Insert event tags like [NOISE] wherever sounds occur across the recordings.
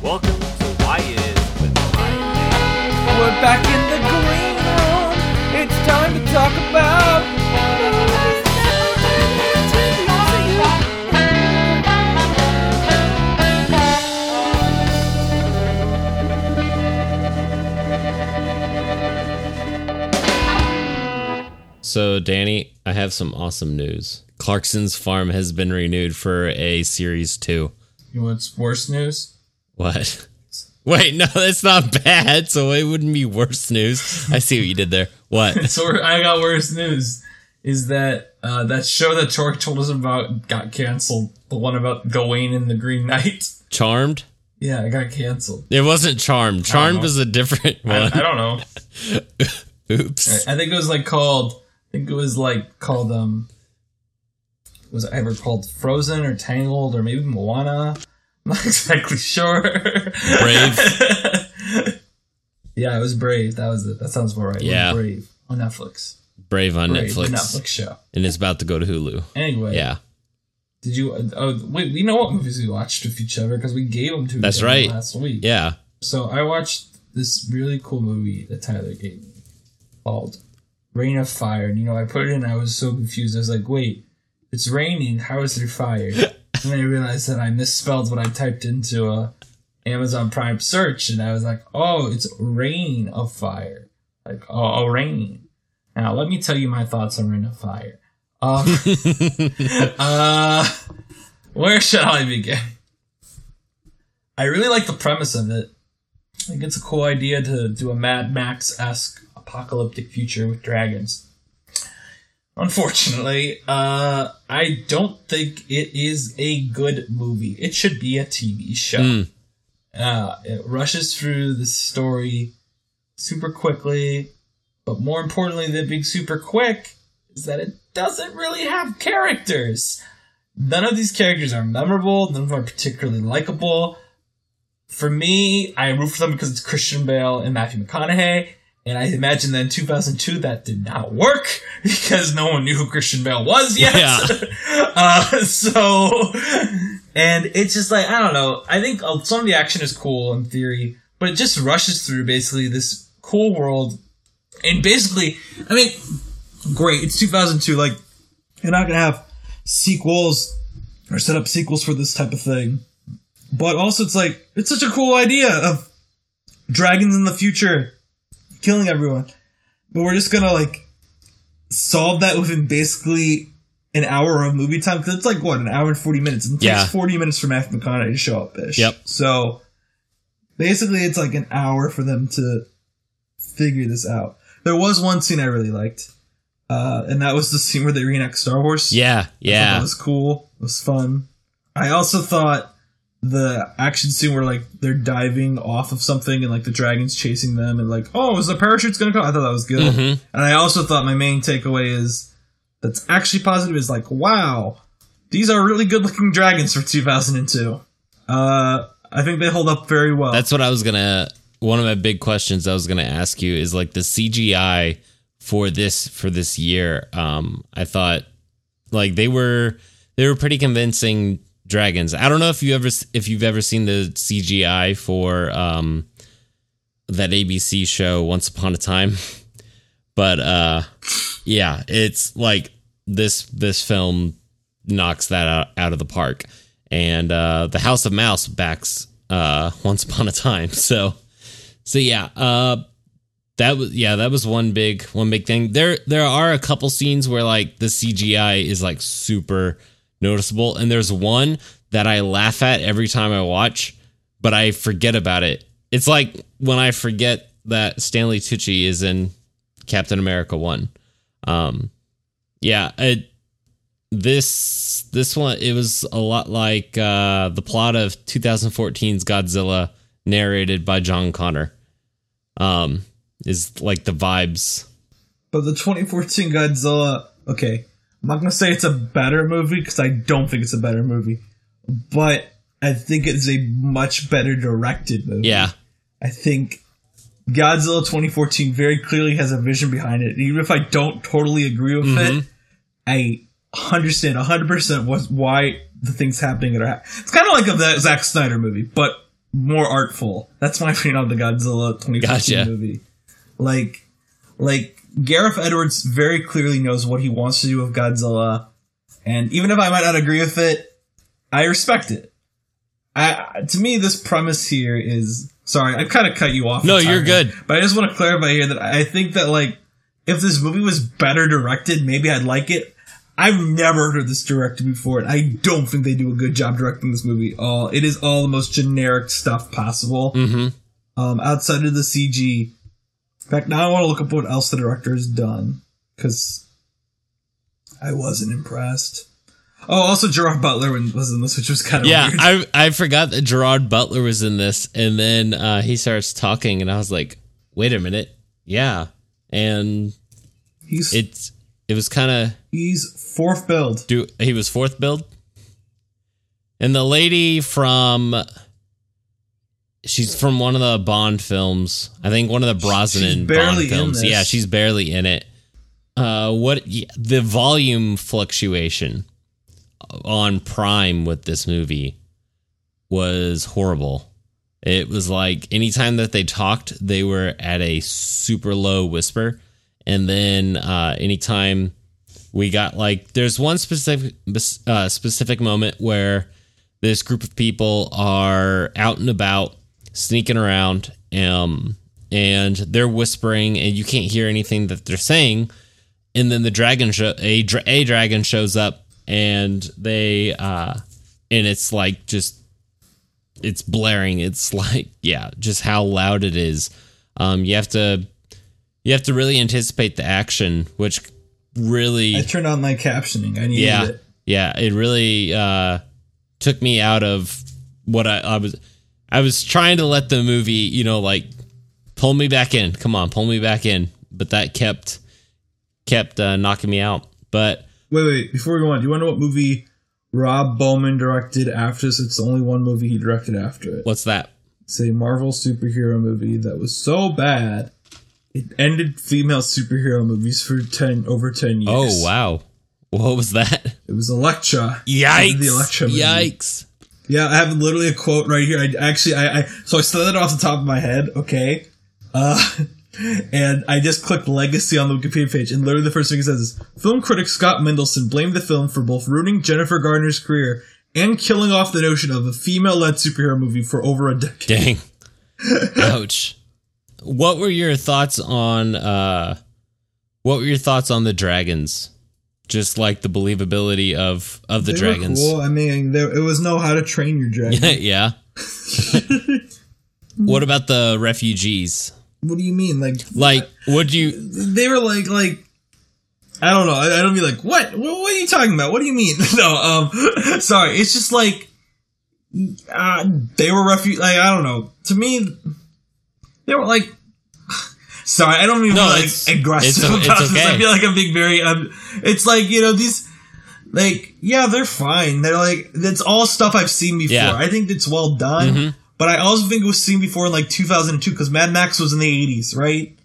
Welcome to Why Is with Ryan. We're back in the green room. It's time to talk about. So, Danny, I have some awesome news. Clarkson's Farm has been renewed for a series two. You want what's worse news? What? Wait, no, that's not bad. So it wouldn't be worse news. I see what you did there. What? [LAUGHS] So I got worse news. Is that uh, that show that Tori told us about got canceled? The one about Gawain and the Green Knight. Charmed? Yeah, it got canceled. It wasn't Charmed. Charmed was a different one. I don't know. [LAUGHS] Oops. I think it was like called. I think it was like called um. Was it ever called Frozen or Tangled or maybe Moana? [LAUGHS] Not exactly sure. Brave. [LAUGHS] yeah, it was Brave. That was it. That sounds about right. Yeah. Brave on Netflix. Brave on Brave, Netflix. Netflix show. And it's about to go to Hulu. Anyway, Yeah. Did you? Uh, oh, wait. We know what movies we watched with each other because we gave them to. That's each other right. Last week. Yeah. So I watched this really cool movie that Tyler gave me called Reign of Fire. And you know, I put it in, I was so confused. I was like, wait, it's raining. How is there fire? [LAUGHS] and then I realized that I misspelled what I typed into a Amazon Prime search, and I was like, oh, it's Rain of Fire. Like, oh, a rain. Now, let me tell you my thoughts on Reign of Fire. Um, [LAUGHS] uh, where should I begin? I really like the premise of it. I think it's a cool idea to do a Mad Max esque apocalyptic future with dragons. Unfortunately, uh, I don't think it is a good movie. It should be a TV show. Mm. Uh, it rushes through the story super quickly, but more importantly than being super quick is that it doesn't really have characters. None of these characters are memorable. None of them are particularly likable for me, I root for them because it's Christian Bale and Matthew McConaughey. And I imagine that in 2002 that did not work [LAUGHS] because no one knew who Christian Bale was yet. Yeah. [LAUGHS] uh, so, and it's just like, I don't know. I think uh, some of the action is cool in theory, but it just rushes through basically this cool world. And basically, I mean, great. It's 2002. Like, you're not going to have sequels or set up sequels for this type of thing. But also, it's like it's such a cool idea of dragons in the future killing everyone. But we're just gonna like solve that within basically an hour of movie time because it's like what an hour and forty minutes. It Yeah. takes forty minutes for Matthew McConaughey to show up. Ish. Yep. So basically, it's like an hour for them to figure this out. There was one scene I really liked, uh, and that was the scene where they reenact Star Wars. Yeah. Yeah. that was cool. It was fun. I also thought the action scene where like they're diving off of something and like the dragon's chasing them and like, oh, is the parachute's gonna come? I thought that was good. Mhm. And I also thought my main takeaway is that's actually positive is like, wow, these are really good looking dragons for 2002. Uh, I think they hold up very well. That's what I was gonna. One of my big questions I was gonna ask you is like the CGI for this for this year. Um, I thought like they were they were pretty convincing dragons. I don't know if you ever if you've ever seen the CGI for um that ABC show Once Upon a Time, [LAUGHS] but uh, yeah, it's like this this film knocks that out, out of the park. And uh, the House of Mouse backs uh, Once Upon a Time. [LAUGHS] So, so yeah, uh, that was yeah, that was one big one big thing. There there are a couple scenes where like the CGI is like super noticeable, and there's one that I laugh at every time I watch, but I forget about it. It's like when I forget that Stanley Tucci is in Captain America one. Um, yeah, it, this this one it was a lot like uh, the plot of 2014's Godzilla, narrated by John Connor. Um, is like the vibes. but the 2014 Godzilla, okay, I'm not gonna say it's a better movie because I don't think it's a better movie, but I think it's a much better directed movie. Yeah, I think Godzilla 2014 very clearly has a vision behind it. Even if I don't totally agree with Mhm. it, I understand 100% what, why the things happening are hap- It's kind of like a Zack Snyder movie, but more artful. That's my opinion on the Godzilla 2014 Gotcha. movie. Like, like Gareth Edwards very clearly knows what he wants to do with Godzilla, and even if I might not agree with it, I respect it. I to me, this premise here is sorry. I kind of cut you off. No, you're good. But I just want to clarify here that I think that like if this movie was better directed, maybe I'd like it. I've never heard this directed before, and I don't think they do a good job directing this movie. All it is all the most generic stuff possible. Mm-hmm. Um, outside of the CG. In fact, now I want to look up what else the director has done because I wasn't impressed. Oh, also Gerard Butler was in this, which was kind of Yeah, weird. I I forgot that Gerard Butler was in this, and then uh, he starts talking, and I was like, "Wait a minute, yeah." And he's it's it was kind of he's fourth billed. do he was fourth billed, and the lady from she's from one of the Bond films, I think one of the Brosnan Bond films. Yeah, she's barely in it. Uh, what the volume fluctuation on Prime with this movie was horrible. It was like anytime that they talked, they were at a super low whisper. And then uh, anytime we got like, there's one specific uh, specific moment where this group of people are out and about, sneaking around, um, and they're whispering, and you can't hear anything that they're saying. And then the dragon show a, a dragon shows up, and they uh, and it's like just it's blaring. It's [LAUGHS] like yeah, just how loud it is. Um, you have to you have to really anticipate the action, which really I turned on my captioning. I needed yeah it. yeah it really uh took me out of what I, I was i was trying to let the movie you know like pull me back in come on pull me back in but that kept kept uh, knocking me out but Wait, wait. Before we go on, do you want to know what movie Rob Bowman directed after this? It's the only one movie he directed after it. what's that It's a Marvel superhero movie that was so bad it ended female superhero movies for ten over ten years. oh wow what was that It was Elektra. yikes The Elektra movie. yikes Yeah, I have literally a quote right here. I actually, I, I so I said that off the top of my head. Okay, uh, [LAUGHS] and I just clicked legacy on the Wikipedia page, and literally the first thing it says is film critic Scott Mendelson blamed the film for both ruining Jennifer Garner's career and killing off the notion of a female-led superhero movie for over a decade. Dang. [LAUGHS] Ouch. What were your thoughts on uh what were your thoughts on the dragons? Just like the believability of of the They dragons. Cool. I mean, there, it was no how to train your [LAUGHS] dragon. yeah. what about the refugees? what do you mean? Like, Like would you they were like like I don't know. I, I don't be like what? what? What are you talking about? What do you mean? [LAUGHS] no, um, [LAUGHS] sorry. It's just like uh, they were refu Like I don't know. To me, they were like. Sorry, I don't mean No, like it's- aggressive it's- it's about this. I feel like I'm being very. Um, it's like you know these. Like yeah, they're fine. They're like that's all stuff I've seen before. Yeah. I think it's well done. Mhm. But I also think it was seen before in like 2002 because Mad Max was in the 80s, right?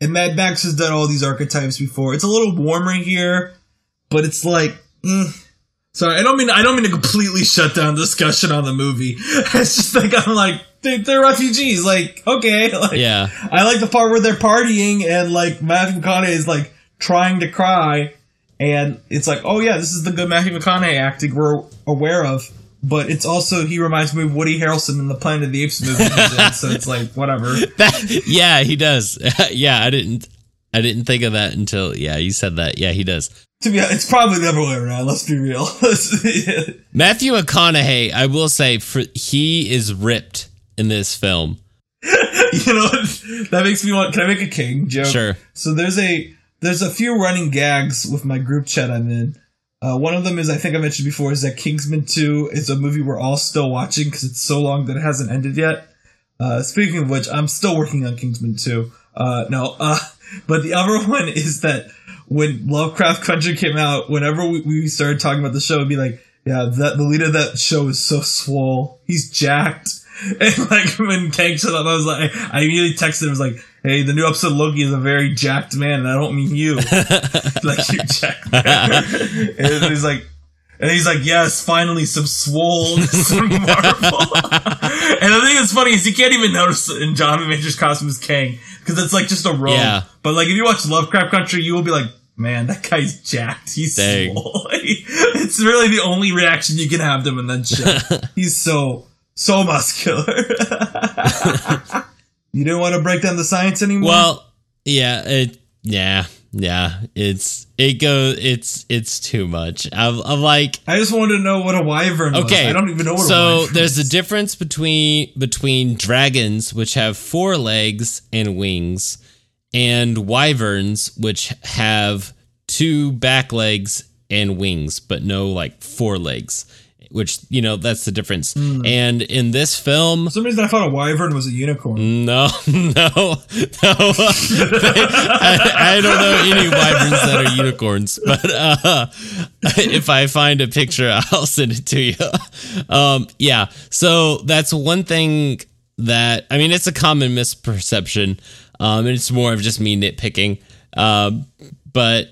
And Mad Max has done all these archetypes before. It's a little warmer here, but it's like, eh. sorry, I don't mean I don't mean to completely shut down discussion on the movie. [LAUGHS] It's just like I'm like they, they're refugees. Like okay, [LAUGHS] like Yeah. I like the part where they're partying and like Matthew McConaughey is like trying to cry, and it's like, oh yeah, this is the good Matthew McConaughey acting we're aware of. But it's also he reminds me of Woody Harrelson in the Planet of the Apes movie, in, [LAUGHS] so it's like whatever. [LAUGHS] That, yeah, he does. yeah, I didn't I didn't think of that until yeah, you said that. Yeah, he does. To be honest, it's probably the other way around. Let's be real. Matthew McConaughey, I will say for he is ripped in this film. [LAUGHS] you know that makes me want. Can I make a king joke? Sure. So there's a there's a few running gags with my group chat I'm in. Uh, one of them is I think I mentioned before is that Kingsman Two is a movie we're all still watching because it's so long that it hasn't ended yet. Uh, speaking of which, I'm still working on Kingsman Two. Uh, no, uh, [LAUGHS] but the other [LAUGHS] one is that when Lovecraft Country came out, whenever we, we started talking about the show, it'd be like, yeah, that the lead of that show is so swole. He's jacked. [LAUGHS] And like when Kang showed up, I was like, I immediately texted him, I was like, hey, the new episode of Loki is a very jacked man, and I don't mean you. [LAUGHS] like you jacked man. [LAUGHS] and he's like, And he's like, yes, finally some swole, some Marvel. and the thing that's funny is you can't even notice in Jonathan Majors' costume is Kang because it's like just a robe. Yeah. But like if you watch Lovecraft Country, you will be like, man, that guy's jacked. He's Dang. swole. it's really the only reaction you can have to him in that shit. he's so so muscular. [LAUGHS] you didn't want to break down the science anymore. Well, yeah, it, yeah, yeah. It's it goes. It's it's too much. I'm, I'm like, I just wanted to know what a wyvern was. okay. I don't even know what a so there's a difference between between dragons, which have four legs and wings, and wyverns, which have two back legs and wings, but no like four legs. Which you know that's the difference. Hmm. And in this film, For some reason, I thought a wyvern was a unicorn. No, [LAUGHS] no, no. [LAUGHS] I, I don't know any wyverns that are unicorns, but uh, [LAUGHS] if I find a picture, I'll send it to you. Um, yeah, so that's one thing that I mean, it's a common misperception, um, and it's more of just me nitpicking. Um, but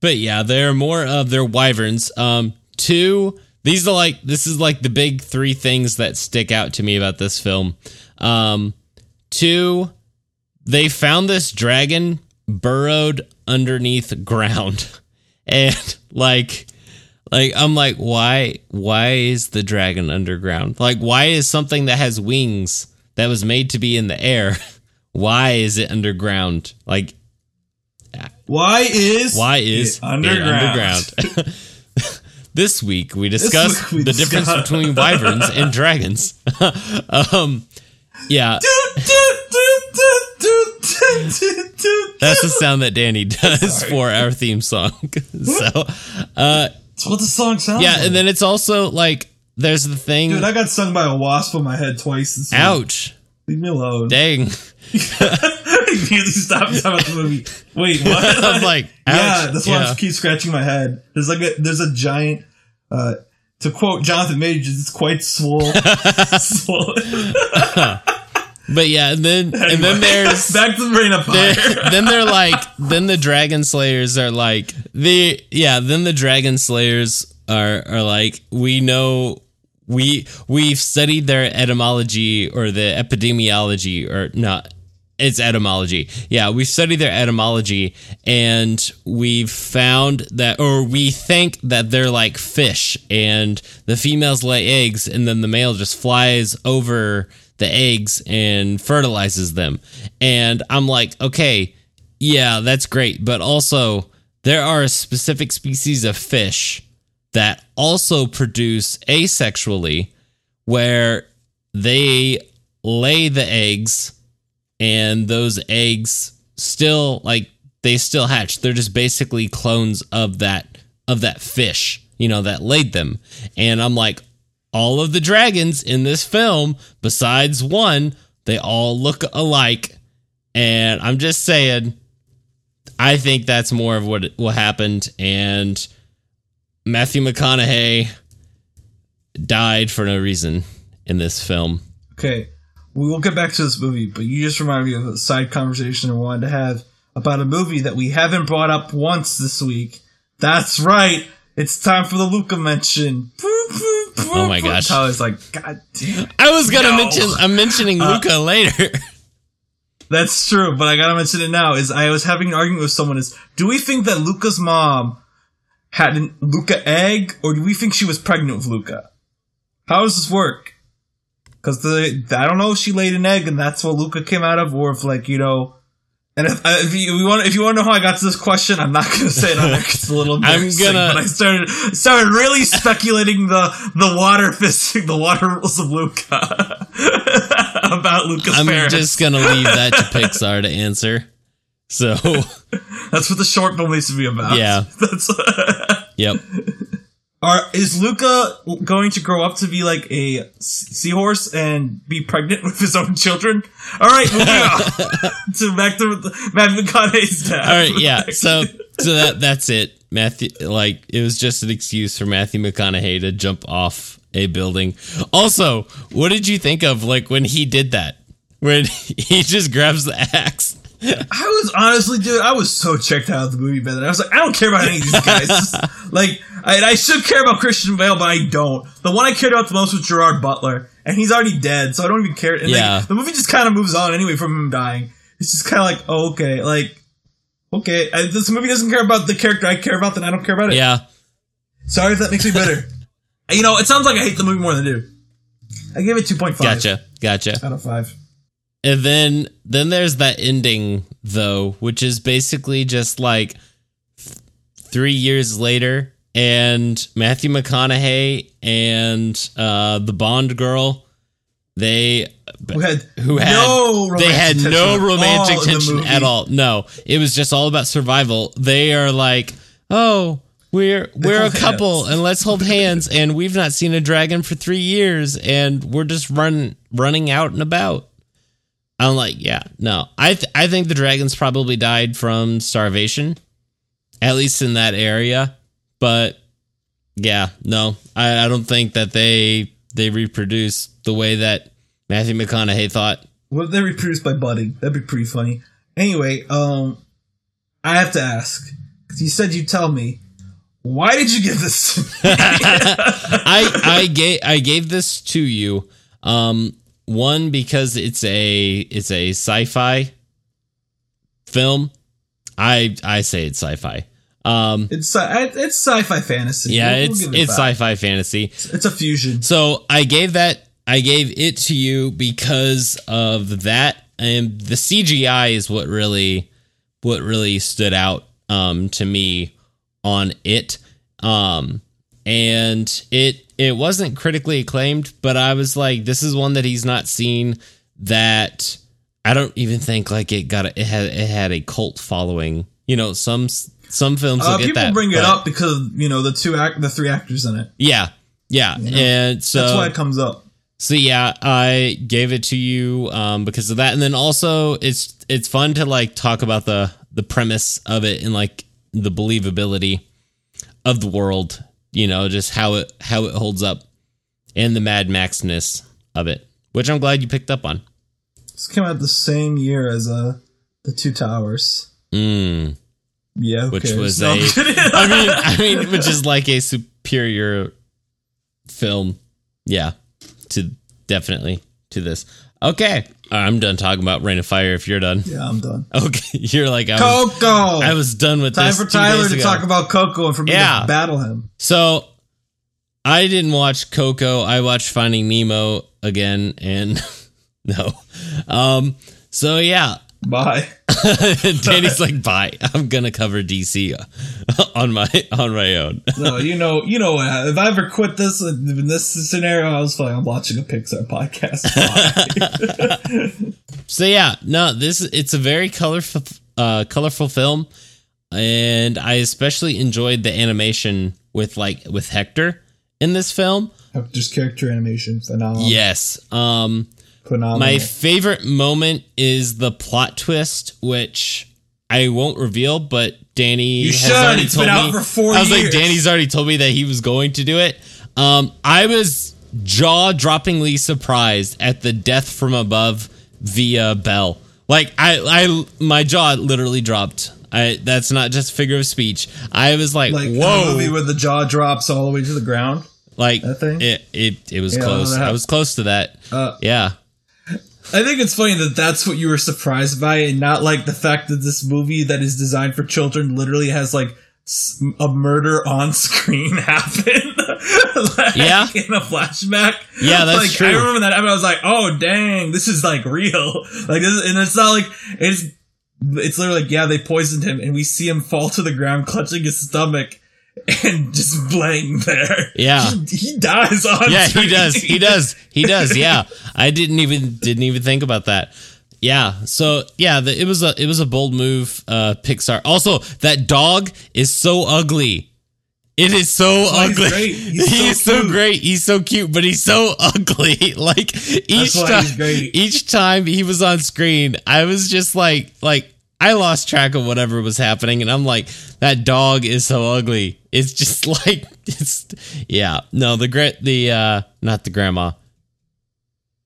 but yeah, there are more of their wyverns. Um, two, these are like this is like the big three things that stick out to me about this film. Um, two, they found this dragon burrowed underneath ground, [LAUGHS] and like, like I'm like, why? Why is the dragon underground? Like, why is something that has wings that was made to be in the air? [LAUGHS] Why is it underground? Like, Why is why is it underground? it underground? [LAUGHS] this week we discussed week we the difference between wyverns and [LAUGHS] dragons. [LAUGHS] um, yeah, that's the sound that Danny [LAUGHS] does Sorry. for our theme song. so, uh, That's what the song sounds yeah, like. and then it's also like there's the thing. Dude, I got stung by a wasp on my head twice this week. ouch, Leave me alone. dang! [LAUGHS] Immediately stop talking about the movie. Wait, [LAUGHS] what? I was like, ouch. yeah, that's why I keep scratching my head. There's like a there's a giant uh to quote Jonathan Majors, it's quite swole. [LAUGHS] swole. But yeah, and then and then there's back to the Brain of They're- Fire. then they're like then the dragon slayers are like the yeah then the dragon slayers are are like we know we we've studied their etymology or the epidemiology or not it's etymology. Yeah we've studied their etymology and we've found that or we think that they're like fish and the females lay eggs and then the male just flies over the eggs and fertilizes them. And i'm like okay yeah that's great but also there are specific species of fish that also produce asexually where they lay the eggs and those eggs still like they still hatch. They're just basically clones of that of that fish you know that laid them. And i'm like all of the dragons in this film besides one they all look alike. And i'm just saying i think that's more of what what happened. And matthew mcconaughey died for no reason in this film. Okay, we will get back to this movie, but you just reminded me of a side conversation I wanted to have about a movie that we haven't brought up once this week. That's right. It's time for the Luca mention. Oh my gosh. I was like, God damn. I was gonna No. mention. I'm mentioning Uh, Luca later. [LAUGHS] That's true, but I gotta mention it now. Is I was having an argument with someone. Is do we think that Luca's mom had an Luca egg, or do we think she was pregnant with Luca? How does this work? Because the I don't know if she laid an egg and that's what Luca came out of, or if like you know. And if, uh, if you, want, if you want to know how I got to this question, I'm not going to say it on there 'cause it's a little. [LAUGHS] I'm gonna- But I started started really speculating the the water fisting, the water rules of Luca [LAUGHS] about Luca's I'm parents. just gonna leave that to Pixar to answer. So, [LAUGHS] That's what the short film needs to be about. Yeah. That's. yep. Are is Luca going to grow up to be like a seahorse and be pregnant with his own children? All right, moving [LAUGHS] on to back to Matt McConaughey's dad. All right. Yeah. [LAUGHS] So, so that that's it. Matthew, like, it was just an excuse for Matthew McConaughey to jump off a building. Also, what did you think of like when he did that? When [LAUGHS] he just grabs the axe. I was honestly, dude, I was so checked out of the movie by then. I was like, I don't care about any of these guys. Like, I, I should care about Christian Bale, but I don't. The one I cared about the most was Gerard Butler, and he's already dead, so I don't even care. And, like, the movie just kind of moves on anyway from him dying. It's just kind of like, oh, okay, like, okay, I, this movie doesn't care about the character I care about, then I don't care about it. Yeah. Sorry if that makes me bitter. [LAUGHS] you know, it sounds like I hate the movie more than I do. I give it two point five Gotcha. Gotcha. out of five. And then then there's that ending though, which is basically just like th- 3 years later and Matthew McConaughey and uh the Bond girl they Who had who had no romantic they had tension no romantic all tension at all. No, it was just all about survival. They are like, "Oh, we're we're a couple hands. and let's hold hands and we've not seen a dragon for 3 years and we're just run running out and about." I'm like, "Yeah, no. I th- I think the dragons probably died from starvation at least in that area, but yeah, no. I, I don't think that they they reproduce the way that Matthew McConaughey thought if they reproduced by budding? That'd be pretty funny. Anyway, um, I have to ask because you said you'd tell me. Why did you give this? To me? [LAUGHS] I I gave I gave this to you. Um, one because it's a it's a sci-fi film. I I say it's sci-fi. Um, it's sci- it's sci-fi fantasy. yeah, We'll- we'll it's it it's sci-fi fantasy. It's a fusion. So I gave that I gave it to you because of that and the CGI is what really what really stood out um to me on it. Um and it it wasn't critically acclaimed, but I was like this is one that he's not seen that I don't even think like it got a, it had it had a cult following. You know, some some films will Uh, get people that. bring it but- up because you know the two act, the three actors in it. Yeah. Yeah. And so That's why it comes up. so yeah, I gave it to you um, because of that, and then also it's it's fun to like talk about the the premise of it and like the believability of the world. You know, just how it how it holds up and the Mad Maxness of it, which I'm glad you picked up on. This came out the same year as uh the Two Towers. Mm, Yeah, which cares? was No, a. [LAUGHS] I mean, I mean, which is like a superior film. Yeah, to definitely to this. Okay, I'm done talking about Reign of Fire. If you're done. yeah, I'm done. Okay, [LAUGHS] you're like I was, Coco. I was done with Time this for Tyler to ago. talk about Coco and for me Yeah. to battle him. So, I didn't watch Coco. I watched Finding Nemo again, and [LAUGHS] no. Um. So yeah, Bye. [LAUGHS] Danny's like, bye. I'm gonna cover DC [LAUGHS] on my on my own. [LAUGHS] No, you know, you know? If I ever quit this in this scenario, I was like, I'm watching a Pixar podcast. So yeah, no, this it's a very colorful uh colorful film and I especially enjoyed the animation with like with Hector in this film. Just character animation, phenomenal. Yes. Um phenomenal. my favorite moment is the plot twist which I won't reveal, but Danny You has should. already It's told been me. out for four I was like. Danny's already told me that he was going to do it. Um, I was jaw-droppingly surprised at the death from above via Bell. Like I, I, my jaw literally dropped. I that's not just figure of speech. I was like, like whoa, the movie where the jaw drops all the way to the ground. like that thing? it, it, it was Yeah, close. that- I was close to that. Uh, Yeah. I think it's funny that that's what you were surprised by, and not like the fact that this movie that is designed for children literally has like a murder on screen [LAUGHS] happen. [LAUGHS] like, Yeah. in a flashback. Yeah, that's like, true. I remember that. I was like, oh dang, this is like real. [LAUGHS] Like, this, and it's not like it's. It's literally like, yeah, they poisoned him, and we see him fall to the ground, clutching his stomach, and just laying there. Yeah. he, he dies on. yeah, he does. He does. He [LAUGHS] does. Yeah, I didn't even didn't even think about that. Yeah. So yeah, the, it was a it was a bold move, uh, Pixar. Also, that dog is so ugly. It is so he's ugly. great. He's [LAUGHS] so He's so, cute. great. He's so cute, but he's so [LAUGHS] ugly. Like each time, he's each time he was on screen, I was just like, like I lost track of whatever was happening, and I'm like, that dog is so ugly. It's just [LAUGHS] like it's yeah. No, the grit the uh not the grandma.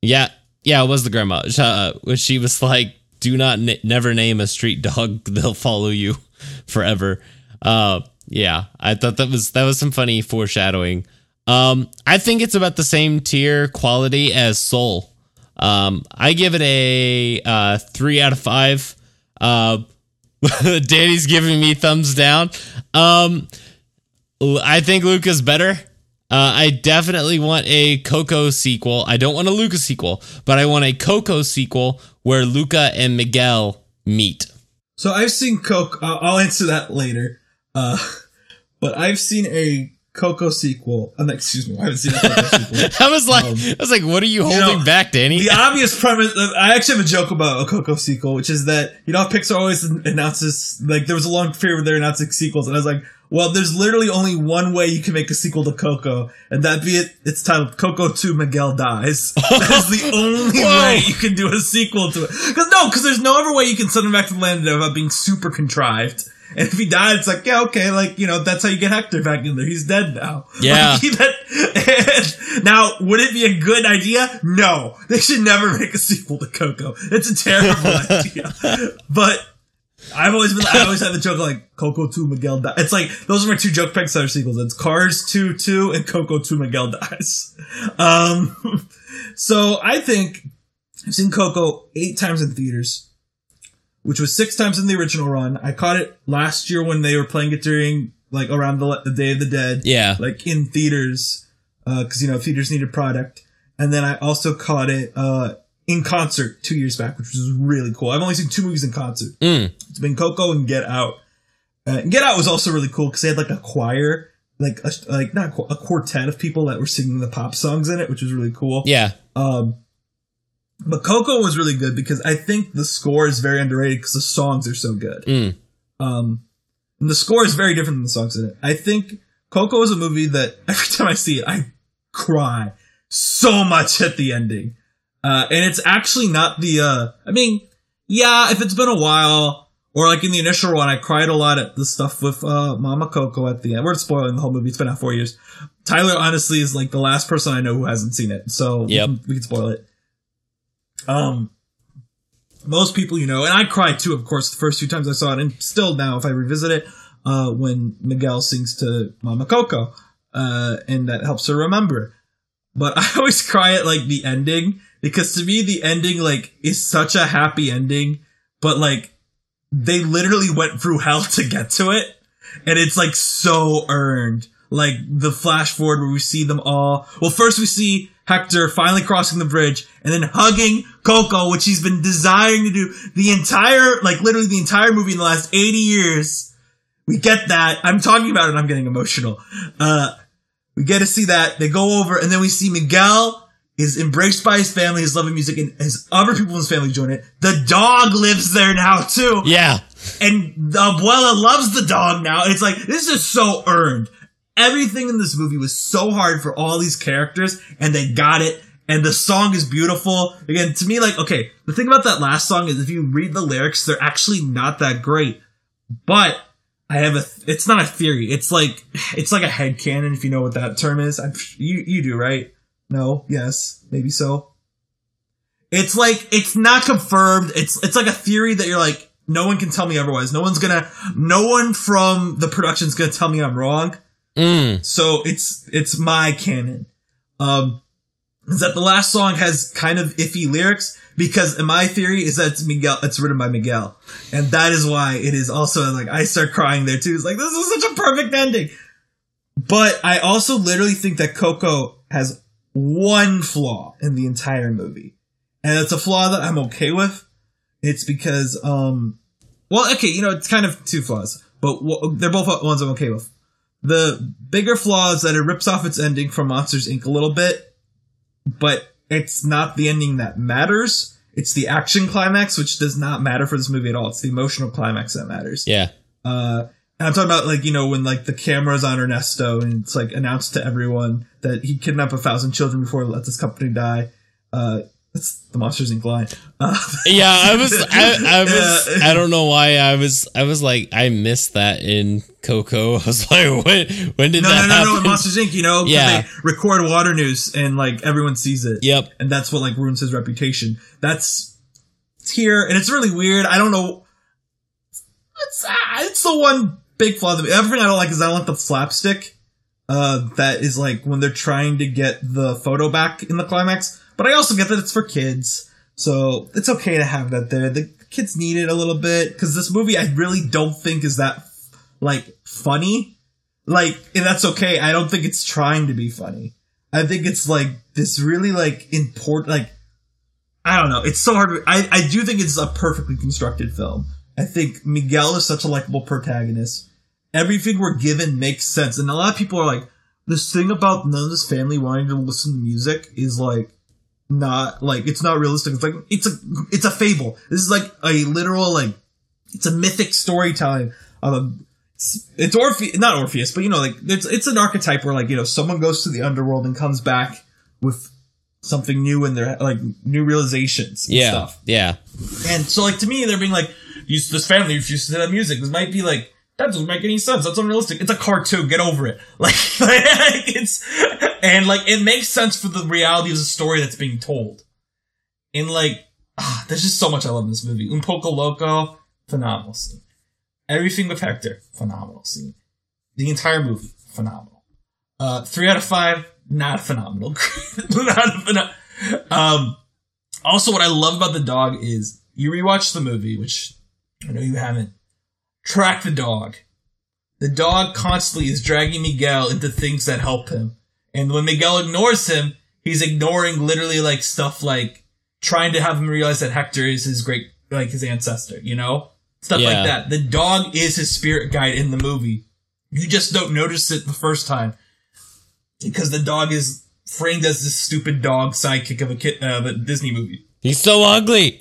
Yeah, yeah, it was the grandma. Uh, she was like, "Do not n- never name a street dog; [LAUGHS] they'll follow you [LAUGHS] forever." Uh, yeah, I thought that was that was some funny foreshadowing. Um, I think it's about the same tier quality as Soul. Um, I give it a uh, three out of five. Uh, [LAUGHS] Danny's giving me thumbs down. Um, I think Luca's better. Uh, I definitely want a Coco sequel. I don't want a Luca sequel, but I want a Coco sequel where Luca and Miguel meet. So I've seen Coco. Uh, I'll answer that later. Uh, [LAUGHS] but I've seen a Coco sequel. Uh, excuse me, I haven't seen a Coco [LAUGHS] sequel. I was like, Um, I was like, what are you holding know, back, Danny? the obvious premise. uh, I actually have a joke about a Coco sequel, which is that you know Pixar always announces like there was a long period where they're announcing sequels, and I was like, well, there's literally only one way you can make a sequel to Coco, and that be it. It's titled Coco Two Miguel Dies. [LAUGHS] that is the only way you can do a sequel to it. Because no, because there's no other way you can send him back to the land without being super contrived. And if he died, it's like, yeah, okay, like, you know, that's how you get Hector back in there. He's dead now. [LAUGHS] Yeah. Like, that- now, would it be a good idea? No. They should never make a sequel to Coco. It's a terrible [LAUGHS] idea. But I've always been, I always have the joke like Coco 2 Miguel dies. It's like, those are my two joke Pixar sequels. It's Cars 2 2 and Coco 2 Miguel dies. [LAUGHS] Um, so I think I've seen Coco eight times in theaters, which was six times in the original run. I caught it last year when they were playing it during like around the, the Day of the Dead, yeah, like in theaters, because you know theaters needed product. And then I also caught it uh, in concert two years back, which was really cool. I've only seen two movies in concert. Mm. It's been Coco and Get Out. Uh, and Get Out was also really cool because they had like a choir, like a, like not a, a quartet of people that were singing the pop songs in it, which was really cool. yeah, Um, but Coco was really good because I think the score is very underrated because the songs are so good. Mm. Um, and the score is very different than the songs in it. I think Coco is a movie that [LAUGHS] every time I see it, I cry so much at the ending. Uh, and it's actually not the, uh, I mean, yeah, if it's been a while, or like in the initial one, I cried a lot at the stuff with, uh, Mama Coco at the end. We're spoiling the whole movie. It's been out four years. Tyler honestly is like the last person I know who hasn't seen it. So Yep. we, can, we can spoil it. Um, most people, you know, and I cried too, of course, the first few times I saw it, and still now if I revisit it, uh, when Miguel sings to Mama Coco, uh, and that helps her remember. But [LAUGHS] I always cry at like the ending because to me the ending like is such a happy ending, but like they literally went through hell [LAUGHS] to get to it, and it's like so earned. Like the flash forward where we see them all. Well, first we see Hector finally crossing the bridge and then hugging Coco, which he's been desiring to do the entire, like literally the entire movie in the last 80 years. We get that. I'm talking about it. I'm getting emotional. Uh, we get to see that. They go over and then we see Miguel is embraced by his family, his loving music, and his other people in his family join it. The dog lives there now too yeah. and the abuela loves the dog now. It's like this is so earned. Everything in this movie was so hard for all these characters, and they got it. And the song is beautiful. Again, to me, like okay, the thing about that last song is if you read the lyrics, they're actually not that great. But I have a. It's not a theory. It's like it's like a head canon. If you know what that term is, I'm, you you do right? No, yes, maybe so. It's like it's not confirmed. It's it's like a theory that you're like no one can tell me otherwise. No one's gonna. No one from the production's gonna tell me I'm wrong. Mm. So it's it's my canon. Um, is that the last song has kind of iffy lyrics because my theory is that it's Miguel. It's written by Miguel, and that is why it is also like I start crying there too. It's like this is such a perfect ending. But I also literally think that Coco has one flaw in the entire movie, and it's a flaw that I'm okay with. It's because, um, well, okay, you know, it's kind of two flaws, but w- they're both ones I'm okay with. The bigger flaw is that it rips off its ending from Monsters Inc. a little bit, but it's not the ending that matters. It's the action climax, which does not matter for this movie at all. It's the emotional climax that matters. Yeah. Uh, and I'm talking about like, you know, when like the camera's on Ernesto and it's like announced to everyone that he kidnapped a thousand children before he let this company die. Uh, that's the Monsters Inc. line. Uh, Yeah, I was, I, I [LAUGHS] was, Yeah. I don't know why I was, I was like, I missed that in Coco. [LAUGHS] I was like, when, when did no, that no, no, happen? no, in Monsters Inc., you know, Yeah. they record water news and like everyone sees it. Yep. And that's what like ruins his reputation. That's it's here and it's really weird. I don't know. It's, ah, it's the one big flaw. The everything I don't like is I don't like the slapstick. Uh, that is like when they're trying to get the photo back in the climax. But I also get that it's for kids, so it's okay to have that there. The kids need it a little bit because this movie I really don't think is that like funny. Like, that's okay. I don't think it's trying to be funny. I think it's like this really like important, like, I don't know. It's so hard. I, I do think it's a perfectly constructed film. I think Miguel is such a likable protagonist. Everything we're given makes sense. And a lot of people are like, this thing about none of this family wanting to listen to music is like, not like it's not realistic. It's like it's a it's a fable. This is like a literal like it's a mythic storytelling of a it's, it's Orpheus, not Orpheus, but you know, like it's it's an archetype where like you know someone goes to the underworld and comes back with something new in their like new realizations and Yeah. stuff. Yeah. And so like to me, they're being like, "Use this family refuses to that music. This might be like." That doesn't make any sense. That's unrealistic. It's a cartoon. Get over it. [LAUGHS] Like, it's, and like, it makes sense for the reality of the story that's being told. And like, ah, there's just so much I love in this movie. Un poco loco, phenomenal scene. Everything with Hector, phenomenal scene. The entire movie, phenomenal. Uh, three out of five, not phenomenal. [LAUGHS] not pheno- um, also, what I love about the dog is you rewatch the movie, which I know you haven't. Track the dog. The dog constantly is dragging Miguel into things that help him. And when Miguel ignores him, he's ignoring literally like stuff like trying to have him realize that Hector is his great, like his ancestor, you know? Stuff Yeah. like that. The dog is his spirit guide in the movie. You just don't notice it the first time. Because the dog is framed as this stupid dog sidekick of a kid, uh, of a Disney movie. He's so ugly. [LAUGHS]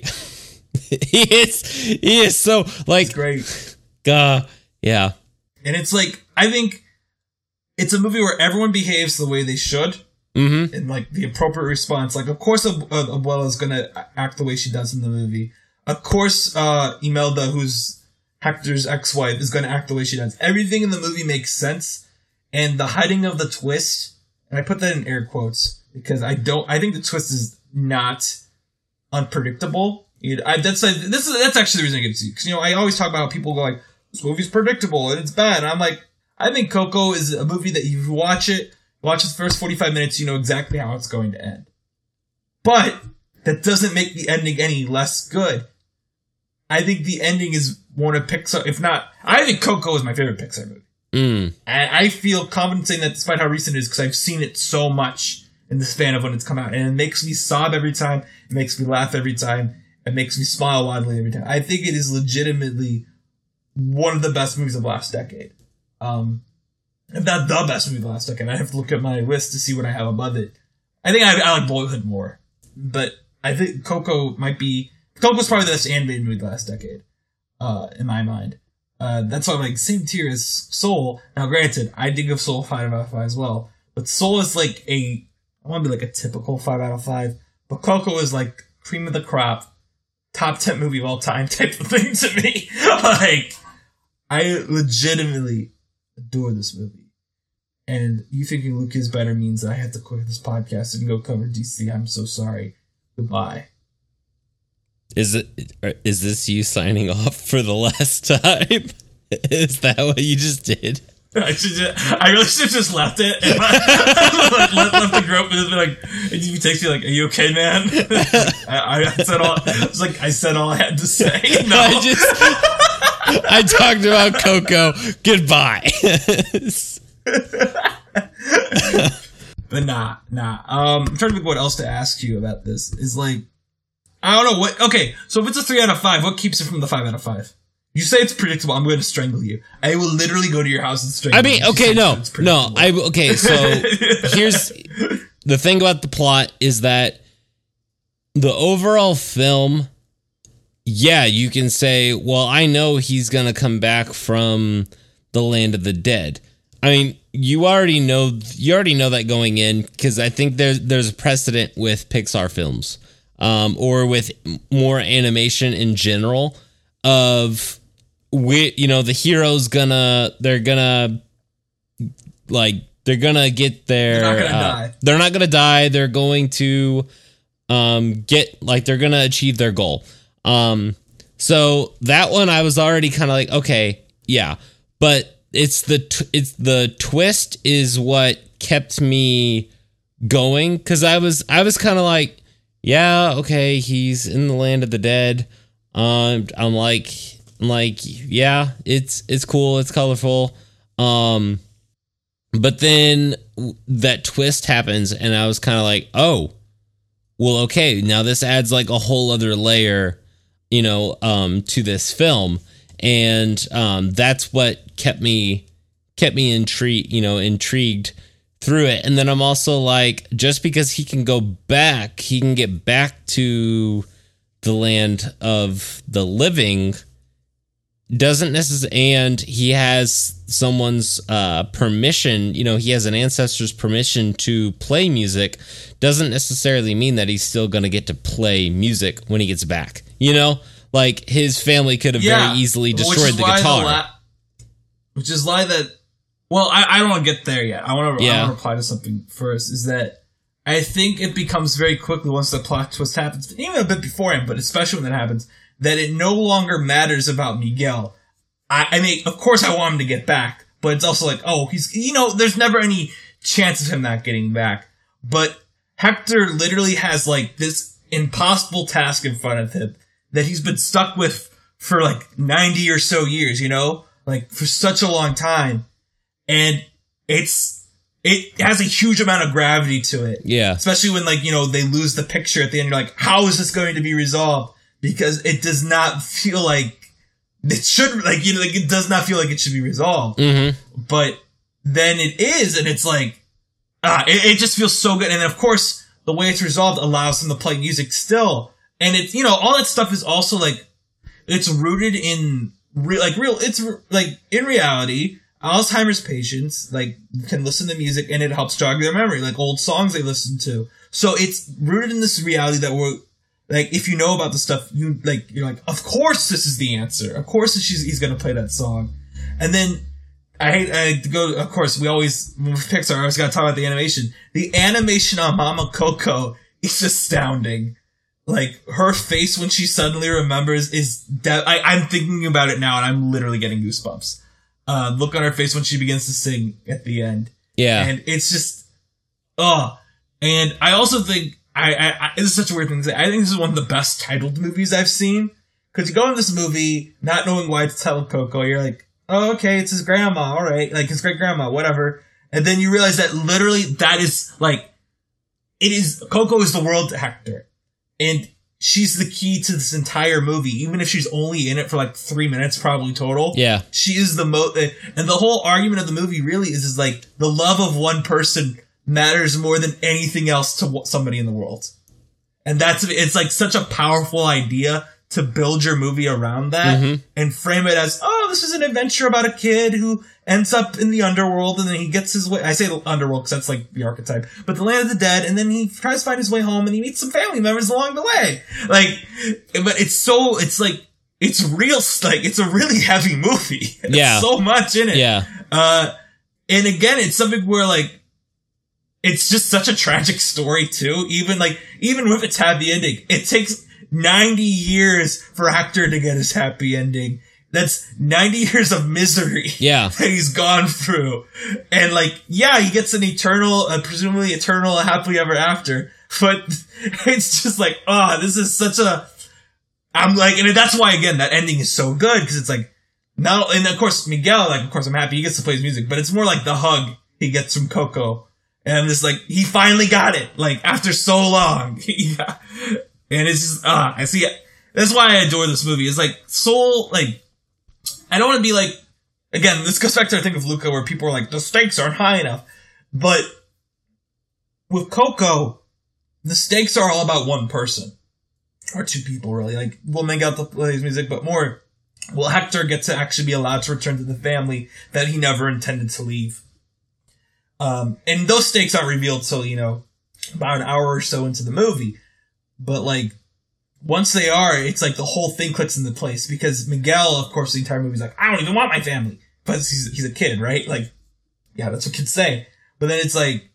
he is. He is so like. It's great. Uh, yeah. And it's like, I think it's a movie where everyone behaves the way they should. Mm-hmm. and like the appropriate response. Like, of course, Ab- Abuela is gonna act the way she does in the movie. Of course, uh, Imelda, who's Hector's ex-wife, is gonna act the way she does. Everything in the movie makes sense, and the hiding of the twist, and I put that in air quotes because I don't. I think the twist is not unpredictable. I, that's like, this is that's actually the reason I get to see because you know I always talk about how people go like this movie's predictable and it's bad. And I'm like, I think Coco is a movie that you watch it, watch the first 45 minutes, you know exactly how it's going to end. But that doesn't make the ending any less good. I think the ending is one of Pixar, if not, I think Coco is my favorite Pixar movie. Mm. And I feel confident saying that despite how recent it is because I've seen it so much in the span of when it's come out. And it makes me sob every time. It makes me laugh every time. It makes me smile widely every time. I think it is legitimately one of the best movies of last decade. Um, if not the best movie of last decade, I have to look at my list to see what I have above it. I think I, I like Boyhood more, but I think Coco might be Coco's probably the best animated movie of last decade, uh, in my mind. Uh, that's why I'm like same tier as Soul. Now, granted, I did give Soul five out of five as well, but Soul is like a I want to be like a typical five out of five, but Coco is like cream of the crop, top ten movie of all time [LAUGHS] type of thing to me. [LAUGHS] like, I legitimately adore this movie. And you thinking Luke is better means that I have to quit this podcast and go cover DC. I'm so sorry. Goodbye. Is it? Is this you signing off for the last time? [LAUGHS] Is that what you just did? [LAUGHS] I should just, I really should have just left it [LAUGHS] and left, left, left the group and just be like, he takes me like, "Are you okay, man?" I, I said all. I was like, I said all I had to say. No, I just. I talked about Coco. Goodbye. [LAUGHS] but nah, nah. Um, I'm trying to think what else to ask you about this. Is like, I don't know what. Okay, so if it's a three out of five, what keeps it from the five out of five? You say it's predictable. I'm going to strangle you. I will literally go to your house and strangle. You. I mean, you. okay, no, no. I okay. So [LAUGHS] here's the thing about the plot is that the overall film. Yeah, you can say, well, I know he's gonna come back from the land of the dead. I mean, you already know you already know that going in because I think there's there's a precedent with Pixar films, um, or with more animation in general of we you know the hero's gonna they're gonna like they're gonna get their They're not gonna uh, die. they're not gonna die they're going to um get like they're gonna achieve their goal um so that one i was already kind of like okay yeah but it's the t- it's the twist is what kept me going because I was I was kind of like, yeah, okay, he's in the land of the dead. Um, I'm like, I'm like, yeah, it's it's cool, it's colorful. Um, but then that twist happens, and I was kind of like, oh, well, okay, now this adds like a whole other layer, you know, um, to this film, and um, that's what kept me kept me intrigued, you know, intrigued through it. And then I'm also like, just because he can go back, he can get back to the land of the living doesn't necessarily and he has someone's uh permission you know he has an ancestor's permission to play music doesn't necessarily mean that he's still going to get to play music when he gets back you know like his family could have Yeah, very easily destroyed the guitar la- which is why that. Well, I, I don't want to get there yet. I want to. Yeah. reply to something first. Is that I think it becomes very quickly once the plot twist happens, even a bit beforehand, but especially when that happens, that it no longer matters about Miguel. I, I mean, of course, I want him to get back, but it's also like, oh, he's you know, there's never any chance of him not getting back. But Hector literally has like this impossible task in front of him that he's been stuck with for like 90 or so years, you know, like for such a long time. And it's, it has a huge amount of gravity to it. yeah Especially when like, you know, they lose the picture at the end. You're like, how is this going to be resolved? Because it does not feel like it should, like, you know, like it does not feel like it should be resolved hmm but then it is, and it's like, ah, it, it just feels so good. And then of course, the way it's resolved allows them to play music still, and it's you know all that stuff is also like, it's rooted in real, like real, it's r- like in reality. Alzheimer's patients like can listen to music and it helps jog their memory, like old songs they listen to. So it's rooted in this reality that we're like, if you know about the stuff, you like, you're like, of course this is the answer. Of course she's, he's gonna play that song. And then I hate I go. Of course, we always Pixar. I always got to talk about the animation. The animation on Mama Coco is astounding. Like her face when she suddenly remembers is. De- I, I'm thinking about it now, and I'm literally getting goosebumps. Uh, look on her face when she begins to sing at the end, yeah and it's just, oh. And I also think I, I, I this is such a weird thing to say. I think this is one of the best titled movies I've seen. Cause you go in this movie not knowing why it's titled Coco, you're like, oh, okay, it's his grandma, alright, like his great grandma, whatever. And then you realize that literally that is like, it is, Coco is the world to Hector. And she's the key to this entire movie, even if she's only in it for like three minutes probably total yeah she is the mo eh, and the whole argument of the movie really is is like the love of one person matters more than anything else to somebody in the world. And that's it's like such a powerful idea to build your movie around that Mhm. and frame it as oh this is an adventure about a kid who ends up in the underworld and then he gets his way i say the underworld because that's like the archetype but the land of the dead and then he tries to find his way home and he meets some family members along the way. Like but it's so it's like it's real like it's a really heavy movie. [LAUGHS] There's Yeah. so much in it. Yeah. Uh and again it's something where like it's just such a tragic story too even like even with its happy ending it takes 90 years for Hector to get his happy ending that's 90 years of misery [LAUGHS] yeah that he's gone through. And like, yeah, he gets an eternal, uh, presumably eternal happily ever after. [LAUGHS] But it's just like, ah, this is such a, I'm like, and that's why again, that ending is so good because it's like, now, and of course, Miguel, like, of course, I'm happy he gets to play his music, but it's more like the hug he gets from Coco. And I'm just like, he finally got it, like, after so long. [LAUGHS] yeah. And it's just, ah, I see. That's why I adore this movie. It's like, soul, like, I don't want to be like, again, this goes back to our thing of Luca where people are like, the stakes aren't high enough. But with Coco, the stakes are all about one person. Or two people, really. Like, we'll make out the plays music, but more, will Hector get to actually be allowed to return to the family that he never intended to leave? Um, and those stakes aren't revealed till, you know, about an hour or so into the movie. But like, once they are, it's like the whole thing clicks into place because Miguel, of course, the entire movie's like, I don't even want my family. But he's, he's a kid, right? Like, yeah, that's what kids say. But then it's like,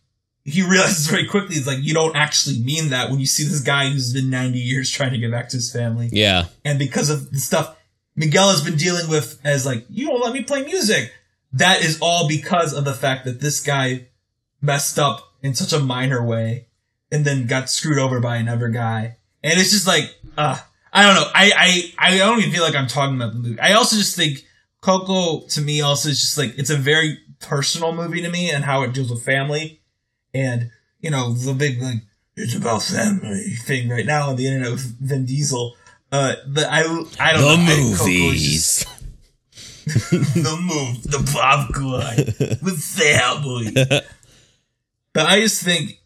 he realizes very quickly, it's like, you don't actually mean that when you see this guy who's been 90 years trying to get back to his family. yeah And because of the stuff, Miguel has been dealing with as like, you don't let me play music. That is all because of the fact that this guy messed up in such a minor way and then got screwed over by another guy. And it's just like, uh, I don't know. I, I, I don't even feel like I'm talking about the movie. I also just think Coco to me also is just like, it's a very personal movie to me and how it deals with family. And, you know, the big like, it's about family thing right now on the internet with Vin Diesel. Uh, but I, I don't The know. I Coco just- movies. The move, the popcorn with family. but I just think,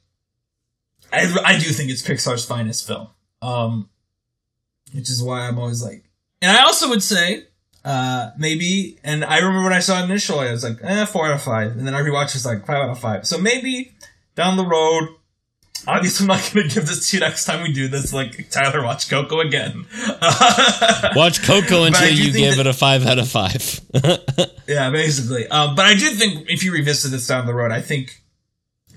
I, I do think it's Pixar's finest film. Um, which is why I'm always like, and I also would say, uh, maybe, and I remember when I saw it initially, I was like, eh, four out of five. And then I rewatched, it was like five out of five. So maybe down the road, obviously I'm not going to give this to you next time we do this, like, Tyler, watch Coco again. [LAUGHS] Watch Coco until you give that- it a five out of five. [LAUGHS] Yeah, basically. Um, but I do think if you revisit this down the road, I think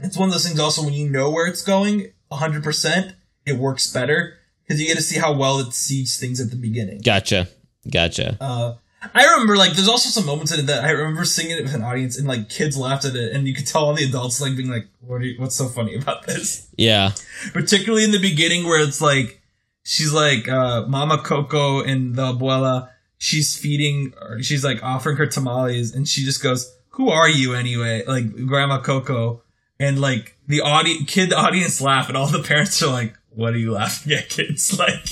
it's one of those things also when you know where it's going 100%, it works better because you get to see how well it sees things at the beginning. gotcha. Gotcha. Uh, I remember like there's also some moments in it that I remember singing it with an audience and like kids laughed at it and you could tell all the adults like being like, what are you, what's so funny about this? Yeah. particularly in the beginning where it's like she's like uh mama coco and the abuela she's feeding or she's like offering her tamales and she just goes who are you anyway like grandma coco and like the audience kid audience laugh and all the parents are like what are you laughing at kids [LAUGHS] like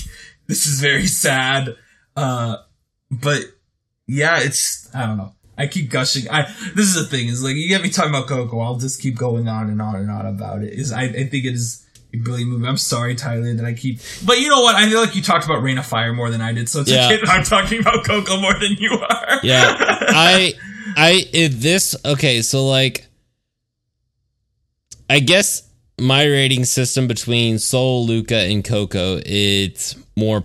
this is very sad uh but yeah it's i don't know I keep gushing. I this is the thing is like you get me talking about Coco. I'll just keep going on and on and on about it. Is I, I think it is a brilliant movie. I'm sorry, Tyler, that I keep. But you know what? I feel like you talked about Reign of Fire more than I did, so it's Yeah. okay that I'm talking about Coco more than you are. Yeah. [LAUGHS] I I it, this okay, so like I guess my rating system between Soul, Luca, and Coco, it's more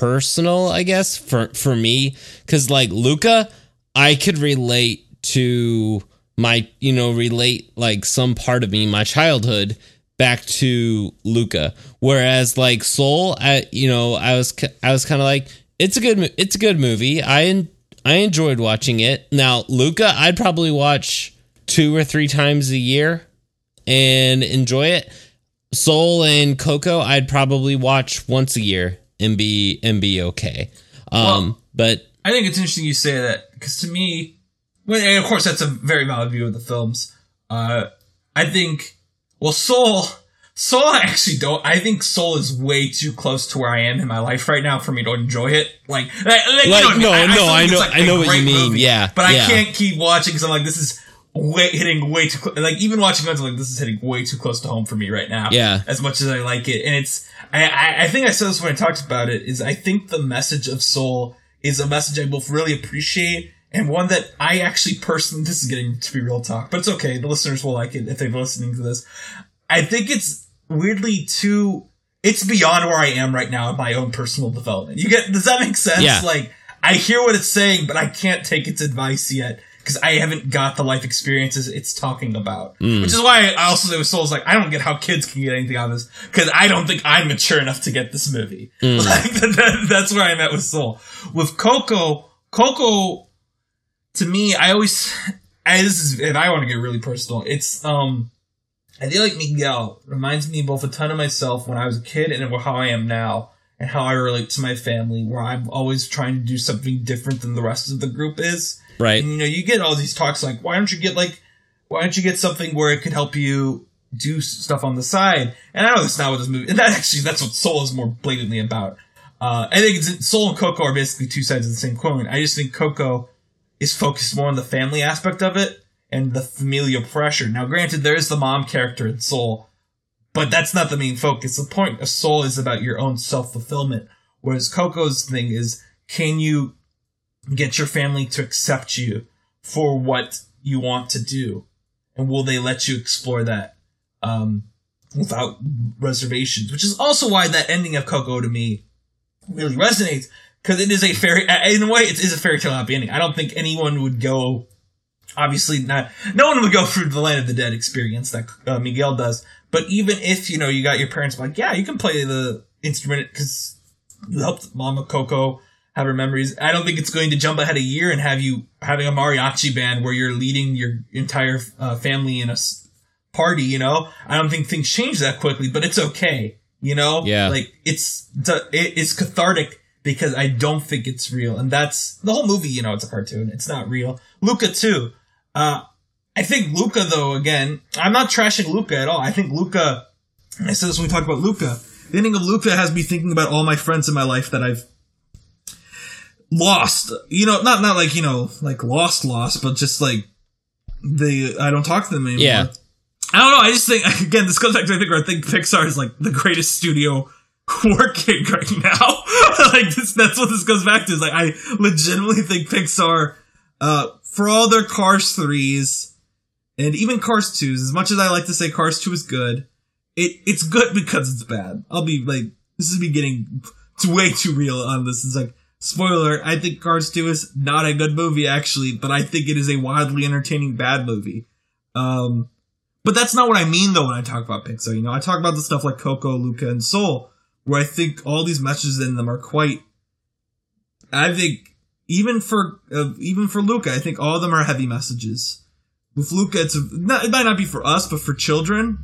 personal, I guess, for for me. Cause like Luca, I could relate to my you know, relate like some part of me, my childhood, back to Luca. Whereas like Soul, I you know, I was I was kind of like it's a good it's a good movie. I I enjoyed watching it. Now Luca, I'd probably watch two or three times a year and enjoy it. Soul and Coco, I'd probably watch once a year and be and be okay. Um, Well- but I think it's interesting you say that because to me, well, and of course that's a very valid view of the films. Uh, I think, well, Soul, Soul, I actually don't. I think Soul is way too close to where I am in my life right now for me to enjoy it. Like, like, like, you know what I mean? no, I, no, still I know- it's, I know what you mean, yeah, but I can't keep watching because I'm like, this is way hitting way too. Cl-. Like, even watching it, like, this is hitting way too close to home for me right now Yeah. as much as I like it. And it's, I, I, I think I said this when I talked about it, is I think the message of Soul is a message I both really appreciate and one that I actually personally, this is getting to be real talk, but it's okay. The listeners will like it if they're listening to this. I think it's weirdly too, it's beyond where I am right now in my own personal development. You get, does that make sense? Yeah. Like, I hear what it's saying, but I can't take its advice yet because I haven't got the life experiences it's talking about. Which is why I also say with Soul's like, I don't get how kids can get anything out of this because I don't think I'm mature enough to get this movie. [LAUGHS] Like, that- that's where I'm at with Soul. With Coco, Coco, to me, I always, I, this is, if I want to get really personal, it's, um, I feel like Miguel reminds me both a ton of myself when I was a kid and how I am now and how I relate to my family, where I'm always trying to do something different than the rest of the group is. Right, And, you know, you get all these talks like, why don't you get like, why don't you get something where it could help you do stuff on the side? And I know that's not what this movie, and that actually, that's what Soul is more blatantly about. Uh, I think Soul and Coco are basically two sides of the same coin. I just think Coco is focused more on the family aspect of it and the familial pressure. Now, granted, there is the mom character in Soul, but that's not the main focus. The point of Soul is about your own self fulfillment, whereas Coco's thing is, can you get your family to accept you for what you want to do, and will they let you explore that um, without reservations? Which is also why that ending of Coco to me really resonates because it is a fairy. In a way, it is a fairy tale happy ending. I don't think anyone would go. Obviously, not. No one would go through the Land of the Dead experience that uh, Miguel does. But even if you know you got your parents like, yeah, you can play the instrument because you helped Mama Coco have our memories. I don't think it's going to jump ahead a year and have you having a mariachi band where you're leading your entire uh, family in a party. You know, I don't think things change that quickly, but it's okay. You know, Yeah. like it's it's it's cathartic because I don't think it's real, and that's the whole movie. You know, it's a cartoon; it's not real. Luca too. Uh, I think Luca though. Again, I'm not trashing Luca at all. I think Luca. I said this when we talked about Luca. The ending of Luca has me thinking about all my friends in my life that I've lost. You know, not not like you know, like lost, lost, but just like they. I don't talk to them anymore. Yeah. I don't know. I just think [LAUGHS] again, this goes back to I think where I think Pixar is like the greatest studio [LAUGHS] working right now. [LAUGHS] like this, that's what this goes back to. Is like I legitimately think Pixar, uh, for all their Cars threes and even Cars twos, as much as I like to say Cars two is good, it it's good because it's bad. I'll be like, this is me getting way too real on this. It's like spoiler. I think Cars two is not a good movie actually, but I think it is a wildly entertaining bad movie. Um, but that's not what I mean though when I talk about Pixar. You know, I talk about the stuff like Coco, Luca, and Soul, where I think all these messages in them are quite. I think even for uh, even for Luca, I think all of them are heavy messages. With Luca, it's not, it might not be for us, but for children,